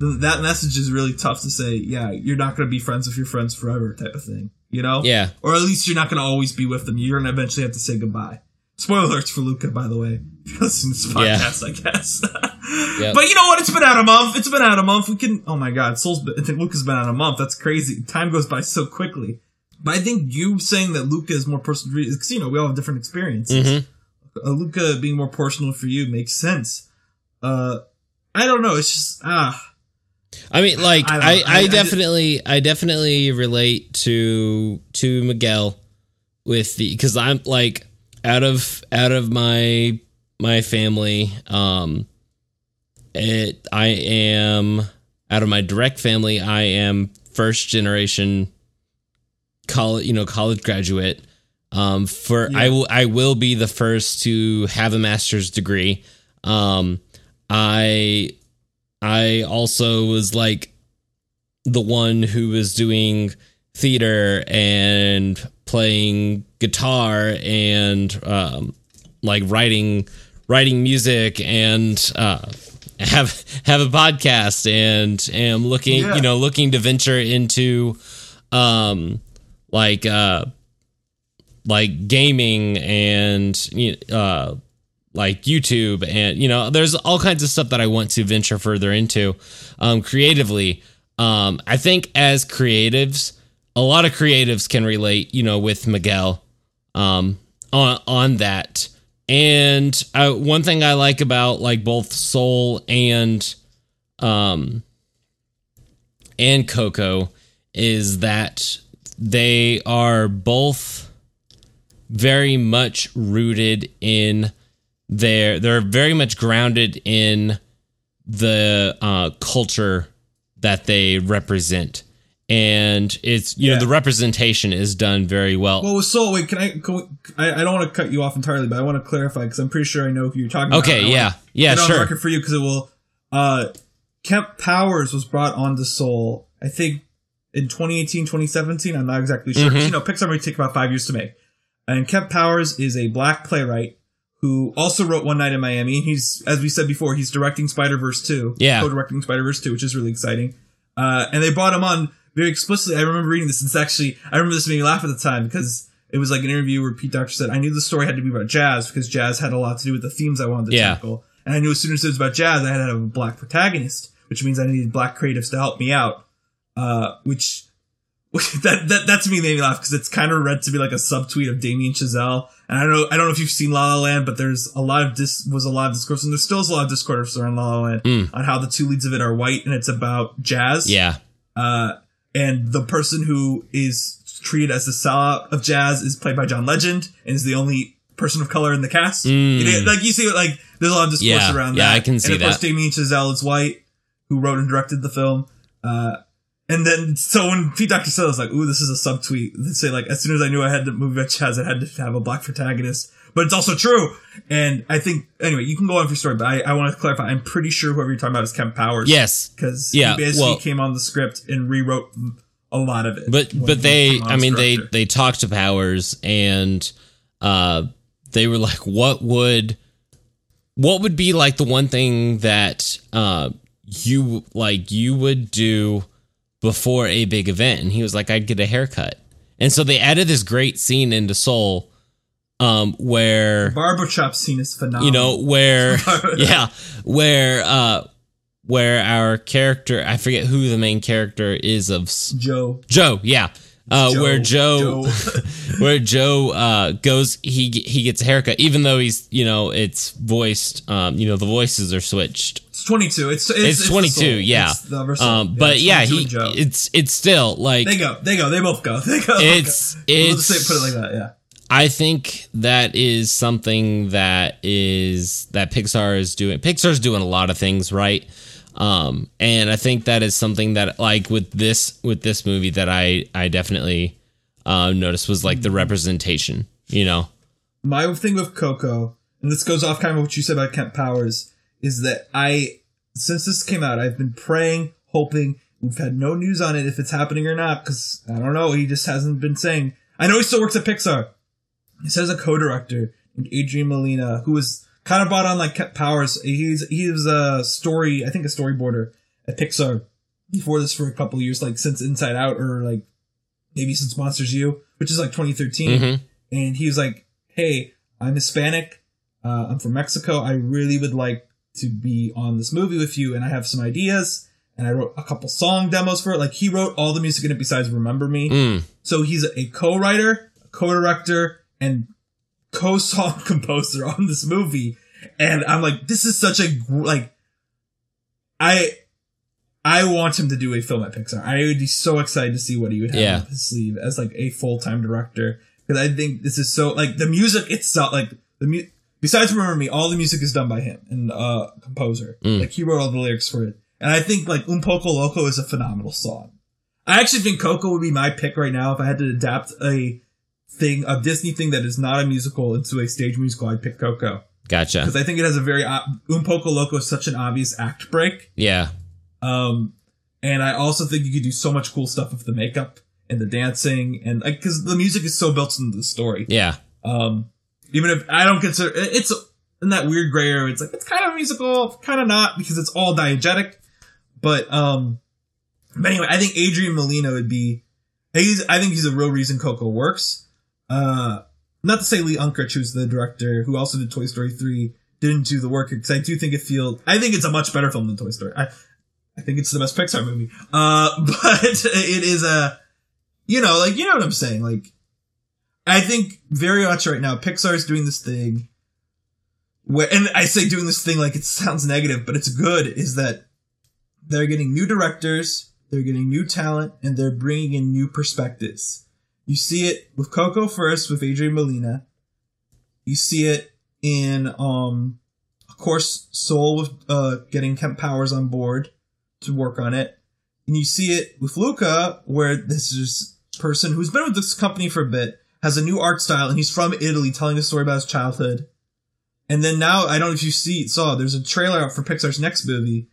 that message is really tough to say. Yeah, you're not going to be friends with your friends forever, type of thing. You know? Yeah. Or at least you're not going to always be with them. You're going to eventually have to say goodbye. Spoiler alerts for Luca, by the way. If you listen to this Yeah. podcast, I guess. [LAUGHS] Yep. But you know what? It's been out a month. It's been out a month. We can. Oh my God, Soul's. Been, I think Luca's been out a month. That's crazy. Time goes by so quickly. But I think you saying that Luca is more personal because you know we all have different experiences. Mhm. Uh, Luca being more personal for you makes sense. Uh, I don't know. It's just ah. I mean, like I I. I, I- definitely, I definitely relate to to Miguel with the because I'm like out of out of my my family. Um, it I am out of my direct family. I am first generation college, you know, college graduate. Um, for I will I will be the first to have a master's degree. Um, I I also was like the one who was doing theater and playing guitar and um, like writing writing music and uh, [LAUGHS] have have a podcast and am looking Yeah. you know looking to venture into um like uh like gaming and uh like YouTube and you know there's all kinds of stuff that I want to venture further into um creatively. Um I think as creatives a lot of creatives can relate you know with Miguel um on on that. And uh, one thing I like about like both Soul and um and Coco is that they are both very much rooted in their they're very much grounded in the uh, culture that they represent and it's you know the representation is done very well Well, with Soul, wait, can I? Can we, I, I don't want to cut you off entirely, but I want to clarify because I'm pretty sure I know who you're talking about. okay yeah yeah it on sure record for you because it will. Uh, Kemp Powers was brought onto Soul, I think, in 2018, 2017. I'm not exactly sure. Mhm. You know, Pixar may take about five years to make. And Kemp Powers is a black playwright who also wrote One Night in Miami. And he's, as we said before, he's directing Spider Verse 2. Yeah. Co-directing Spider Verse 2, which is really exciting. Uh, and they brought him on very explicitly. I remember reading this. It's actually, I remember this made me laugh at the time because it was like an interview where Pete Docter said, I knew the story had to be about jazz because jazz had a lot to do with the themes I wanted to Yeah. tackle. And I knew as soon as it was about jazz, I had to have a black protagonist, which means I needed black creatives to help me out. Uh, which, [LAUGHS] that, that, that to me made me laugh because it's kind of read to be like a subtweet of Damien Chazelle. And I don't know, I don't know if you've seen La La Land, but there's a lot of dis, was a lot of discourse and there still is a lot of discourse around La La Land Mm. on how the two leads of it are white and it's about jazz. yeah Uh, and the person who is treated as the sellout of jazz is played by John Legend and is the only person of color in the cast. Mm. Like you see, like there's a lot of discourse Yeah, around yeah, that. Yeah, I can see and of course, that. Damien Chazelle is white, who wrote and directed the film. Uh, and then, so when Pete Docter said, I was like, ooh, this is a subtweet. They say, like, as soon as I knew I had to move at jazz, I had to have a black protagonist. But it's also true. And I think, anyway, you can go on with your story, but I, I want to clarify. I'm pretty sure whoever you're talking about is Kemp Powers yes because Yeah, he basically well- came on the script and rewrote a lot of it. but but they i mean they they talked to powers and uh they were like what would what would be like the one thing that uh you like you would do before a big event and he was like i'd get a haircut and so they added this great scene into soul um where barbershop scene is phenomenal. you know where [LAUGHS] yeah where uh where our character i forget who the main character is of Joe. joe yeah uh Joe- where joe, [LAUGHS] where joe uh goes he he gets a haircut even though he's you know it's voiced um you know the voices are switched It's 22. It's it's, it's, the 22 yeah It's the um but it's yeah he it's it's still like they go. They go. They both go. [LAUGHS] They go. it's We'll it's say, put it like that. Yeah. I think that is something that is that Pixar is doing. Pixar's doing a lot of things right. Um, and I think that is something that like with this with this movie that I I definitely uh noticed was like the representation, you know. my thing with Coco, and this goes off kind of what you said about Kemp Powers, is that I, since this came out, I've been praying, hoping. We've had no news on it if it's happening or not, because I don't know. He just hasn't been saying. I know he still works at Pixar. He says a co-director named Adrian Molina, who was kind of brought on like Powers. He's he was a story, I think a storyboarder at Pixar before this for a couple years, like since Inside Out or like maybe since Monsters U, which is like 2013 Mhm. and he was like, "Hey, I'm Hispanic. Uh, I'm from Mexico. I really would like to be on this movie with you, and I have some ideas." And I wrote a couple song demos for it. Like he wrote all the music in it besides "Remember Me." Mm, So he's a co-writer, a co-director, and co-song [LAUGHS] composer on this movie. And I'm like, this is such a like, I, I want him to do a film at Pixar. I would be so excited to see what he would have Yeah. up his sleeve as like a full-time director. Because I think this is so like the music itself, like the mu- besides Remember Me, all the music is done by him and uh composer. Mm. Like he wrote all the lyrics for it. And I think like Un Poco Loco is a phenomenal song. I actually think Coco would be my pick right now if I had to adapt a thing, a Disney thing that is not a musical into a stage musical. I'd pick Coco gotcha. because I think it has a very uh, Un Poco Loco is such an obvious act break. Yeah. Um, and I also think you could do so much cool stuff with the makeup and the dancing and like because the music is so built into the story. Yeah. Um, even if I don't consider it's in that weird gray area, it's like it's kind of musical, kind of not because it's all diegetic. But um, but anyway, I think Adrian Molina would be. He's, I think he's a real reason Coco works. Uh, not to say Lee Unkrich, who's the director, who also did Toy Story three, didn't do the work because I do think it feels. I think it's a much better film than Toy Story. I, I think it's the best Pixar movie. Uh, [LAUGHS] but it is a, you know, like you know what I'm saying, like. I think very much right now, Pixar is doing this thing where, and I say doing this thing like it sounds negative, but it's good, is that they're getting new directors, they're getting new talent, and they're bringing in new perspectives. You see it with Coco first with Adrian Molina. You see it in, um, of course, Soul with uh, getting Kemp Powers on board to work on it. And you see it with Luca, where this is person who's been with this company for a bit, has a new art style, and he's from Italy telling a story about his childhood. And then now, I don't know if you see saw, there's a trailer out for Pixar's next movie.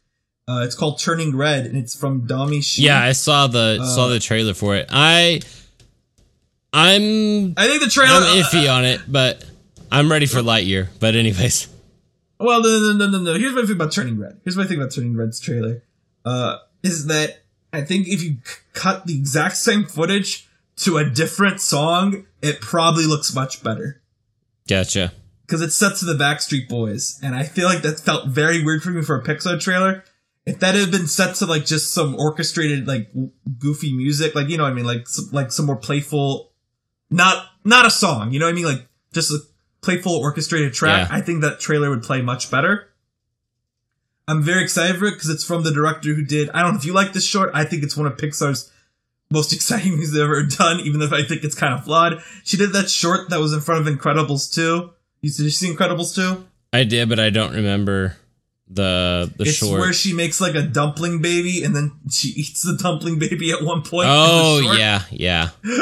Uh, it's called Turning Red, and it's from Domee Shi. Yeah, I saw the saw Uh, the trailer for it. I I'm I think the trailer. I'm iffy on it, but I'm ready for Lightyear. But anyways. Well, no, no, no, no, no. Here's my thing about Turning Red. Here's my thing about Turning Red's trailer. Uh, is that I think if you c- cut the exact same footage to a different song, it probably looks much better. Gotcha. Because it's set to the Backstreet Boys, and I feel like that felt very weird for me for a Pixar trailer. If that had been set to like just some orchestrated, like goofy music, like you know what I mean, like some, like some more playful, not not a song, you know what I mean, like just a playful orchestrated track, Yeah. I think that trailer would play much better. I'm very excited for it because it's from the director who did. I don't know if you like this short. I think it's one of Pixar's most [LAUGHS] exciting things they've ever done, even if I think it's kind of flawed. She did that short that was in front of Incredibles 2. You, did you see Incredibles 2? I did, but I don't remember the the it's short. where she makes like a dumpling baby and then she [LAUGHS] eats the dumpling baby at one point. oh yeah, yeah. [LAUGHS]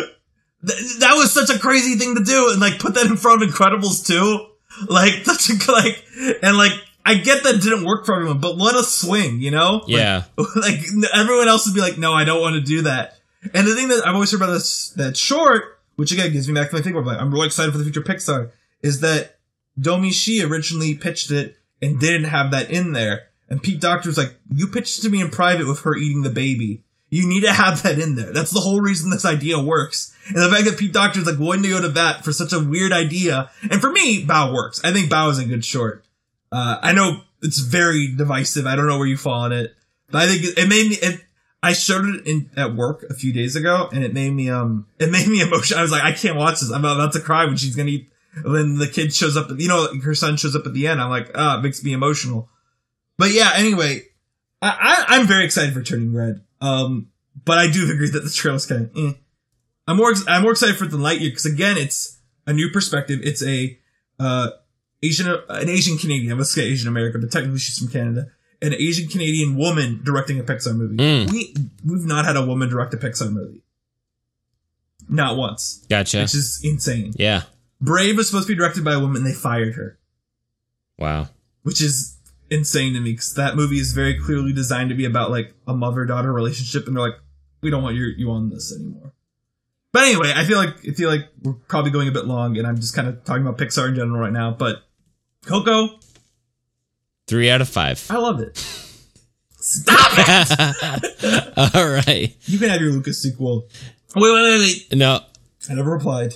Th- that was such a crazy thing to do and like put that in front of Incredibles too. Like, [LAUGHS] such a, like, and like, I get that didn't work for everyone, but let us swing, you know? Yeah. [LAUGHS] like everyone else would be like, no, I don't want to do that. And the thing that I've always heard about this that short, which again gives me back to my thing, where like, I'm really excited for the future Pixar, is that Domee Shi originally pitched it and didn't have that in there. And Pete Docter was like, "You pitched it to me in private with her eating the baby. You need to have that in there. That's the whole reason this idea works." And the fact that Pete Docter is like willing to go to bat for such a weird idea, and for me, Bao works. I think Bao is a good short. Uh, I know it's very divisive. I don't know where you fall on it, but I think it, made me. It, I showed it in at work a few days ago, and it made me um, it made me [LAUGHS] emotional. I was like, I can't watch this. I'm about to cry when she's gonna eat. When the kid shows up, you know, her son shows up at the end. I'm like, ah, it makes me emotional. But yeah, anyway, I, I I'm very excited for Turning Red. Um, but I do agree that the trailer's kind of. Eh. I'm more ex- I'm more excited for it than Lightyear because again, it's a new perspective. It's a uh Asian an Asian Canadian. I must say Asian American, but technically she's from Canada. An Asian Canadian woman directing a Pixar movie. Mm. We we've not had a woman direct a Pixar movie. Not once, Gotcha. which is insane. Yeah. Brave was supposed to be directed by a woman. They fired her, Wow. which is insane to me because that movie is very clearly designed to be about like a mother daughter relationship, and they're like, we don't want your, you on this anymore. But anyway, I feel like I feel like we're probably going a bit long, and I'm just kind of talking about Pixar in general right now. But Coco, Three out of five. I love it. [LAUGHS] Stop it! [LAUGHS] All right. You can have your Lucas sequel. Wait, wait, wait, wait. No. I never replied.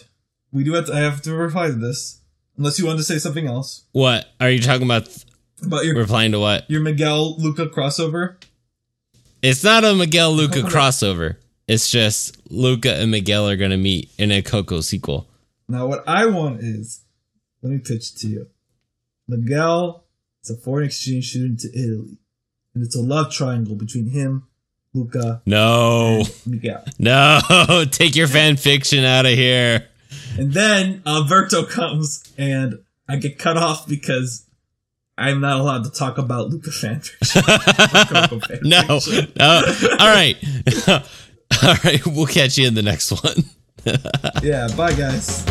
We do have to, I have to reply to this. Unless you want to say something else. What are you talking about? About your Replying to what? your Miguel Luca crossover. It's not a Miguel Luca crossover. It's just Luca and Miguel are gonna meet in a Coco sequel. Now what I want is let me pitch it to you. Miguel is a foreign exchange student to Italy. And it's a love triangle between him, Luca, No, and Miguel. [LAUGHS] no, [LAUGHS] take your fan fiction out of here. And then Alberto comes and I get cut off because I'm not allowed to talk about Luca fanfiction. [LAUGHS] [LAUGHS] No, no. All right, [LAUGHS] all right. We'll catch you in the next one. Yeah, bye guys.